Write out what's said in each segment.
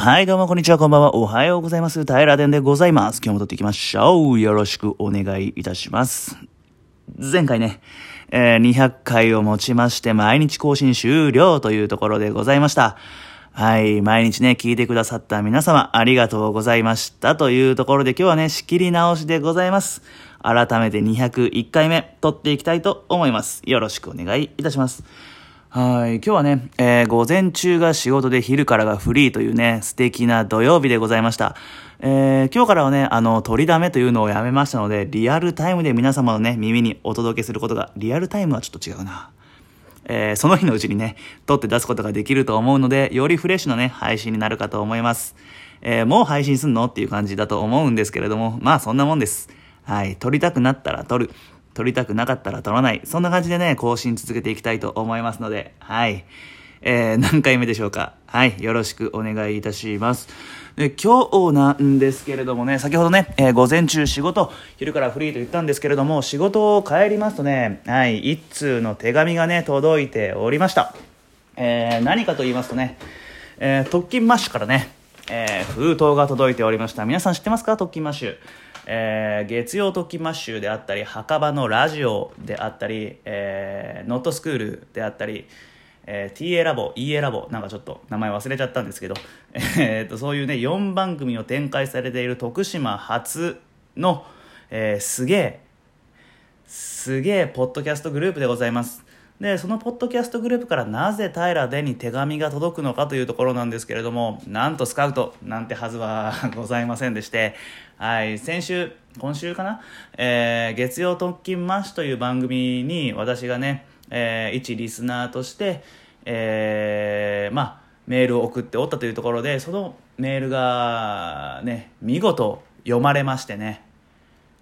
はい、どうもこんにちは、こんばんは。おはようございます。平田でございます。今日も撮っていきましょう。よろしくお願いいたします。前回ね、えー200回をもちまして毎日更新終了というところでございました。はい、毎日ね、聞いてくださった皆様、ありがとうございました。というところで今日はね、仕切り直しでございます。改めて201回目、撮っていきたいと思います。よろしくお願いいたします。はい。今日はね、えー午前中が仕事で昼からがフリーというね、素敵な土曜日でございました。えー今日からはね、あの、取りだめというのをやめましたので、リアルタイムで皆様のね、耳にお届けすることが、リアルタイムはちょっと違うな。えーその日のうちにね、撮って出すことができると思うので、よりフレッシュなね、配信になるかと思います。えもう配信すんの？っていう感じだと思うんですけれども、まあそんなもんです。はい。撮りたくなったら撮る。撮りたくなかったら撮らない。そんな感じでね、更新続けていきたいと思いますので、はい。えー何回目でしょうか。はい。よろしくお願いいたします。で今日なんですけれどもね、先ほどね、えー午前中仕事、昼からフリーと言ったんですけれども、仕事を帰りますとね、はい、一通の手紙がね、届いておりました。えー何かと言いますとね、えトッキンマッシュからね、え封筒が届いておりました。皆さん知ってますか？トッキンマッシュ。えー月曜特勤マッシュであったり、墓場のラジオであったり、えーノットスクールであったり、えー TA ラボ、EA ラボ、なんかちょっと名前忘れちゃったんですけど、えーとそういうね、4番組を展開されている徳島初の、えーすげえ、すげえポッドキャストグループでございます。でそのポッドキャストグループからなぜ平でに手紙が届くのかというところなんですけれどもなんとスカウトなんてはずはございませんでしてはい先週今週かな、えー月曜トッキンマッシュという番組に私がね、えー一リスナーとして、えーまあメールを送っておったというところでそのメールがね見事読まれましてね。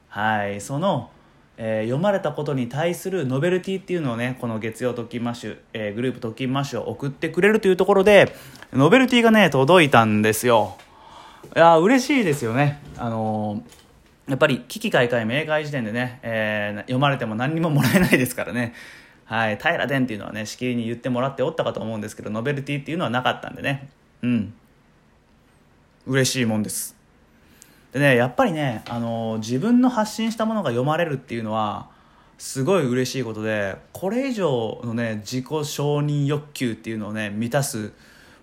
はい、その、えー読まれたことに対するノベルティっていうのをねこの月曜トッキンマッシュ、えーグループトッキンマッシュを送ってくれるというところでノベルティがね届いたんですよ。いや嬉しいですよね。あのーやっぱり危機開会明快時点でね、え読まれても何にももらえないですからね。はい平殿っていうのはねしきりに言ってもらっておったかと思うんですけどノベルティっていうのはなかったんでね。うん。嬉しいもんです。でねやっぱりね、あのー自分の発信したものが読まれるっていうのはすごい嬉しいことでこれ以上のね自己承認欲求っていうのをね満たす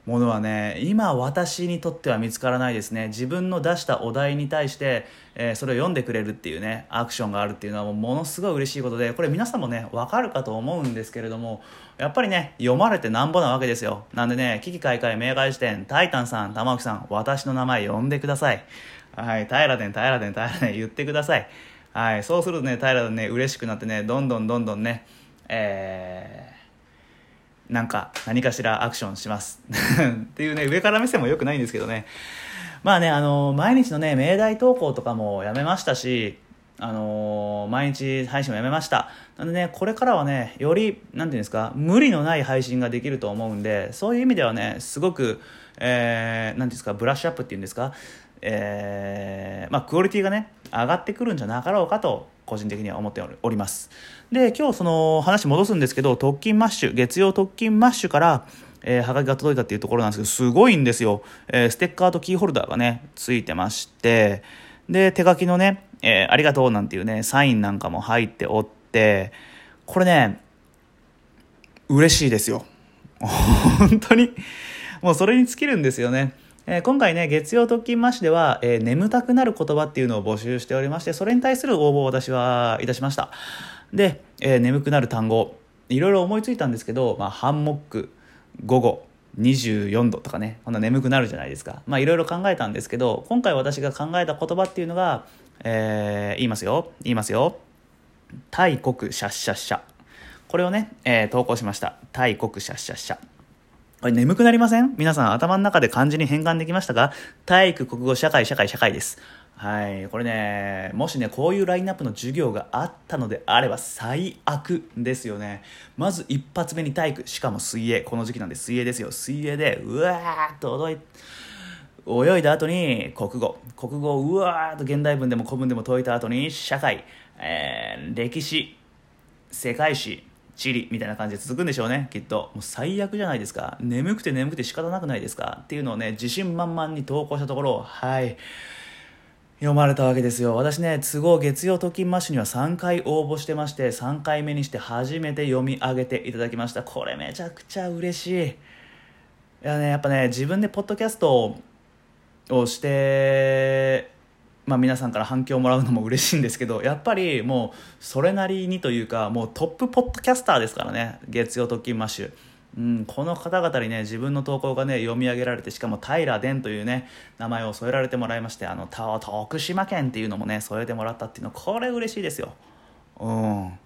ものはね今私にとっては見つからないですね。自分の出したお題に対して、えーそれを読んでくれるっていうねアクションがあるっていうのはもうものすごい嬉しいことでこれ皆さんもね分かるかと思うんですけれどもやっぱりね読まれてなんぼなわけですよ。なんでね危機開会明快時点タイタンさん玉置さん私の名前呼んでください。はい平殿平殿平殿言ってください。はいそうするとね平殿ね嬉しくなってねどんどんどんどんねえーなんか何かしらアクションします。っていうね上から目線もよくないんですけどね。まあねあの毎日のね命題投稿とかもやめましたしあの毎日配信もやめました。なんでねこれからはねよりなんていうんですか無理のない配信ができると思うんでそういう意味ではねすごくえー、なんていうんですかブラッシュアップっていうんですかえーまあ、クオリティがね上がってくるんじゃなかろうかと個人的には思っております。で今日その話戻すんですけどトッキンマッシュ月曜トッキンマッシュからえー、はがきが届いたっていうところなんですけどすごいんですよ、えーステッカーとキーホルダーがねついてましてで手書きのね、えーありがとうなんていうねサインなんかも入っておってこれね嬉しいですよ。本当に。もうそれに尽きるんですよね。えー今回ね、月曜トッキンマッシュでは、えー眠たくなる言葉っていうのを募集しておりまして、それに対する応募を私はいたしました。で、えー眠くなる単語、いろいろ思いついたんですけど、まあ、ハンモック、午後、24度とかね、こんな眠くなるじゃないですか。まあ、いろいろ考えたんですけど、今回私が考えた言葉っていうのが、えー言いますよ。言いますよ。大国シャッシャッシャ。これをね、えー投稿しました。大国シャッシャッシャ。これ眠くなりません？皆さん頭の中で漢字に変換できましたか？体育、国語、社会、社会、社会です。はい。これね、もしね、こういうラインナップの授業があったのであれば最悪ですよね。まず一発目に体育、しかも水泳。この時期なんで水泳ですよ。水泳で、うわーっと踊い、泳いだ後に国語国語をうわーっと現代文でも古文でも解いた後に社会、えー歴史世界史チリみたいな感じで続くんでしょうね。きっと。もう最悪じゃないですか。眠くて眠くて仕方なくないですか。っていうのをね自信満々に投稿したところはい。読まれたわけですよ。私ね都合月曜トッキンマッシュには3回応募してまして3回目にして初めて読み上げていただきました。これめちゃくちゃ嬉しい。いやねやっぱね自分でポッドキャストをしてまあ、皆さんから反響をもらうのも嬉しいんですけどやっぱりもうそれなりにというかもうトップポッドキャスターですからね。月曜トッキンマッシュ。うん、この方々にね自分の投稿がね読み上げられてしかも平殿というね名前を添えられてもらいましてあの徳島県っていうのもね添えてもらったっていうのこれ嬉しいですよ。うん。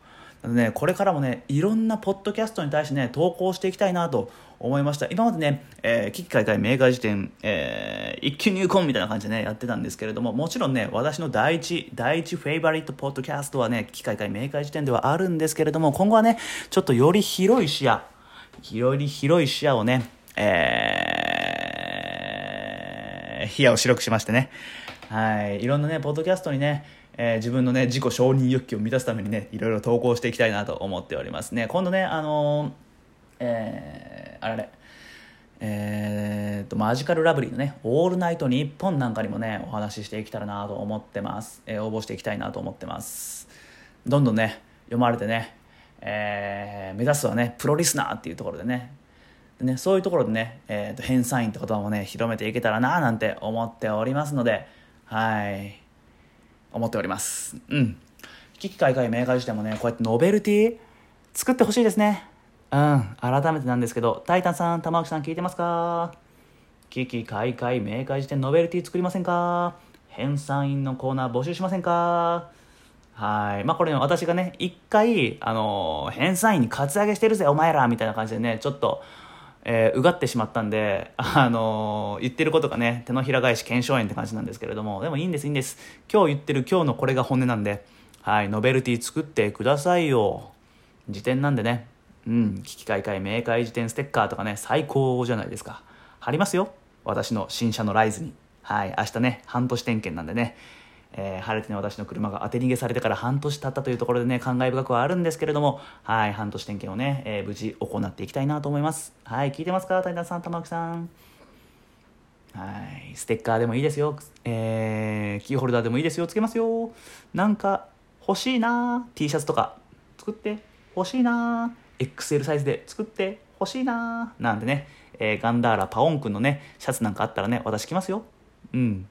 ね、これからもねいろんなポッドキャストに対してね投稿していきたいなと思いました。今までね、えー、危機開会明快辞典、えー、一気入魂みたいな感じでねやってたんですけれどももちろんね私の第一第一フェイバリットポッドキャストはね危機開会明快辞典ではあるんですけれども今後はねちょっとより広い視野より広い視野をねえー、視野を白くしましてね。はい。いろんなねポッドキャストにねえー、自分のね、自己承認欲求を満たすためにね、いろいろ投稿していきたいなと思っておりますね。今度ね、あのー、えー、あれえーと、マジカルラブリーのね、オールナイトニッポンなんかにもね、お話ししていけたらなと思ってます。えー、応募していきたいなと思ってます。どんどんね、読まれてね、えー、目指すはね、プロリスナーっていうところでね、でねそういうところでね、えーと、偏差員って言葉もね、広めていけたらななんて思っておりますので、はい。思っておりますうん危機開会明快してもねこうやってノベルティ作ってほしいですねうん改めてなんですけどタイタンさん玉置さん聞いてますか？危機開会明快してノベルティ作りませんか？編纂員のコーナー募集しませんか？はい。まあこれ、ね、私がね、一回、あのー、編纂員にカツアゲしてるぜ、お前らみたいな感じでね、ちょっと、えー、うがってしまったんで、あのー、言ってることがね、手のひら返し検証炎って感じなんですけれども、でもいいんです、いいんです。今日言ってる今日のこれが本音なんで、はい、ノベルティ作ってくださいよ。辞典なんでね、うん、危機開会明快辞典ステッカーとかね、最高じゃないですか。貼りますよ。私の新車のライズに。はい、明日ね、半年点検なんでね、えー、晴れてね、私の車が当て逃げされてから半年経ったというところでね、感慨深くはあるんですけれども、はい、半年点検をね、えー、無事行っていきたいなと思います。はい、聞いてますか？谷田さん、玉木さん。はい、ステッカーでもいいですよ。えー、キーホルダーでもいいですよ。つけますよ。なんか、欲しいな T シャツとか、作って欲しいな XL サイズで作って欲しいなーなんでね、えー、ガンダーラパオンくんのね、シャツなんかあったらね、私着ますよ。うん。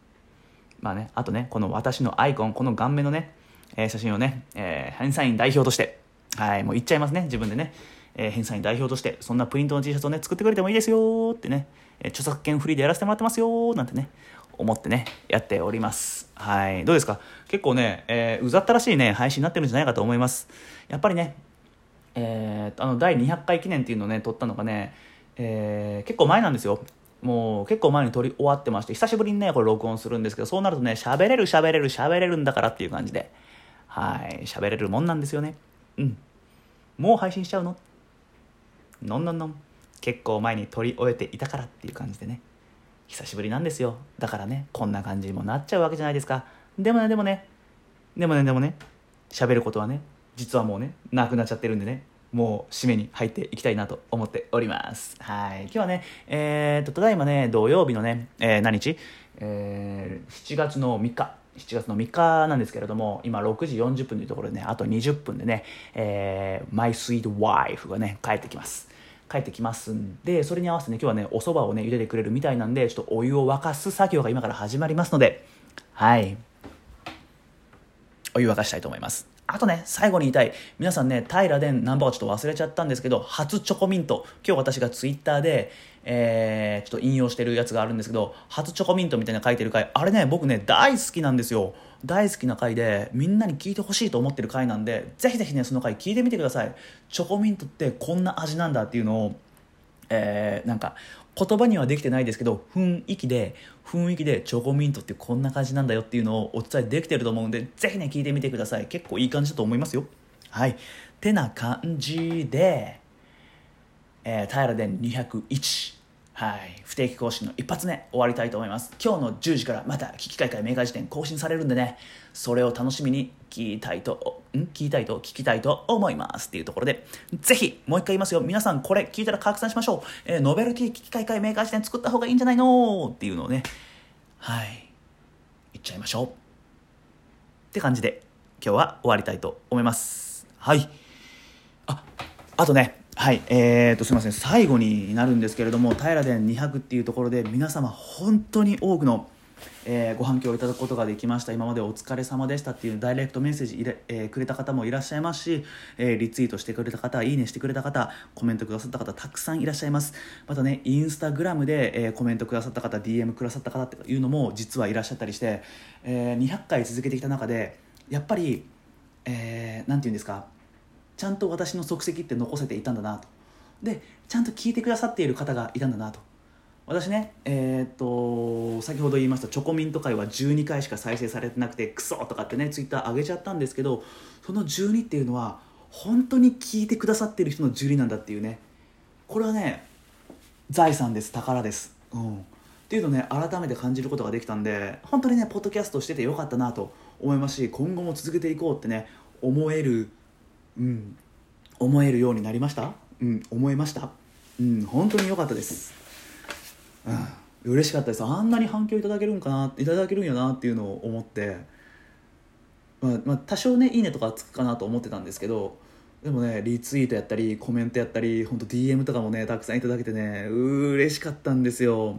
まあね、あとね、この私のアイコン、この顔面のね、えー、写真をね、えー、編纂員代表として、はい、もう言っちゃいますね、自分でね、えー、編纂員代表として、そんなプリントの T シャツをね、作ってくれてもいいですよってね、え、著作権フリーでやらせてもらってますよなんてね、思ってね、やっております。はい。どうですか？結構ね、えー、うざったらしいね、配信になってるんじゃないかと思います。やっぱりね、えー、あの、第200回記念っていうのをね、撮ったのがね、えー、結構前なんですよ。もう結構前に撮り終わってまして、久しぶりにね、これ録音するんですけど、そうなるとね、喋れる喋れる喋れるんだからっていう感じで、はい、喋れるもんなんですよね。うん。もう配信しちゃうの？のんのんのん。結構前に撮り終えていたからっていう感じでね、久しぶりなんですよ。だからね、こんな感じにもなっちゃうわけじゃないですか。でもね、でもね、でもね、でもね、喋ることはね、実はもうね、なくなっちゃってるんでね、もう締めに入っていきたいなと思っております。はい。今日はね、えー、と、ただいまね、土曜日のね、えー、何日？えー、7月の3日。7月の3日なんですけれども、今6時40分というところでね、あと20分でね、えー、マイスイートワイフがね、帰ってきます。帰ってきますんで、それに合わせてね、今日はね、お蕎麦をね、茹でてくれるみたいなんで、ちょっとお湯を沸かす作業が今から始まりますので、はい。お湯沸かしたいと思います。あとね、最後に言いたい。皆さんね、平殿ナンバーをちょっと忘れちゃったんですけど、初チョコミント。今日私がツイッターで、えー、ちょっと引用してるやつがあるんですけど、初チョコミントみたいな書いてる回、あれね、僕ね、大好きなんですよ。大好きな回で、みんなに聞いてほしいと思ってる回なんで、ぜひぜひね、その回聞いてみてください。チョコミントってこんな味なんだっていうのを、えー、なんか言葉にはできてないですけど雰囲気で雰囲気でチョコミントってこんな感じなんだよっていうのをお伝えできてると思うんでぜひね聞いてみてください。結構いい感じだと思いますよ。はい。てな感じで、えー、平で201はい、不定期更新の一発目終わりたいと思います。今日の10時からまた危機開会メーカー辞典更新されるんでね。それを楽しみに聞きたいとん？聞きたいと聞きたいと思いますっていうところで。ぜひもう一回言いますよ。皆さんこれ聞いたら拡散しましょう、えーノベルティ危機開会メーカー辞典作った方がいいんじゃないのっていうのをね。はい。言っちゃいましょう。って感じで今日は終わりたいと思います。はい。ああとね。はいえー、とすみません。最後になるんですけれども平殿200っていうところで皆様本当に多くの、えーご反響をいただくことができました。今までお疲れ様でしたっていうダイレクトメッセージいれ、えーくれた方もいらっしゃいますし、えーリツイートしてくれた方いいねしてくれた方コメントくださった方たくさんいらっしゃいます。またねインスタグラムで、えーコメントくださった方 DM くださった方っていうのも実はいらっしゃったりして、えー200回続けてきた中でやっぱり、えーなんて言うんですかちゃんと私の足跡って残せていたんだなと。でちゃんと聞いてくださっている方がいたんだなと。私ねえーっと先ほど言いましたチョコミント会は12回しか再生されてなくてクソとかってねツイッター上げちゃったんですけどその12っていうのは本当に聞いてくださってる人の12なんだっていうね。これはね財産です宝です、うん、っていうのね改めて感じることができたんで本当にねポッドキャストしててよかったなと思いますし今後も続けていこうってね思えるうん。思えるようになりました？うん。思えました？うん。本当に良かったです。うん嬉しかったです。あんなに反響いただけるんかないただけるんやなっていうのを思って。まあ、まあ、多少ね「いいね」とかつくかなと思ってたんですけどでもねリツイートやったりコメントやったり本当 DM とかもねたくさんいただけてね嬉しかったんですよ。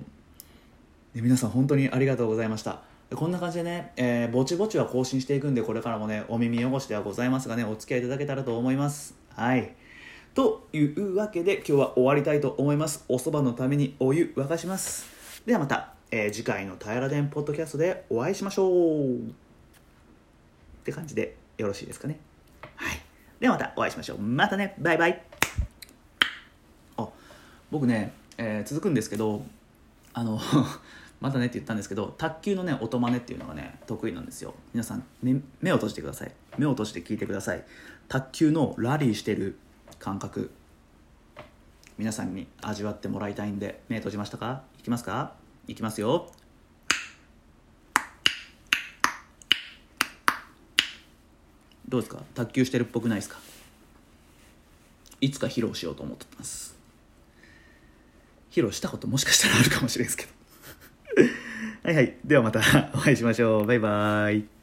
で皆さん本当にありがとうございました。こんな感じでね、えーぼちぼちは更新していくんでこれからもねお耳汚しではございますがねお付き合いいただけたらと思います。はい。というわけで今日は終わりたいと思います。おそばのためにお湯沸かします。ではまた、えー次回の平殿ポッドキャストでお会いしましょう。って感じでよろしいですかね。はい。ではまたお会いしましょう。またね。バイバイ。あ僕ね、えー続くんですけどあのまたねって言ったんですけど卓球のね音真似っていうのがね得意なんですよ。皆さん、ね、目を閉じてください。目を閉じて聞いてください。卓球のラリーしてる感覚。皆さんに味わってもらいたいんで目閉じましたか？いきますか？いきますよ。どうですか？卓球してるっぽくないですか？いつか披露しようと思ってます。披露したこともしかしたらあるかもしれないですけど。はいはい。ではまたお会いしましょう。バイバーイ。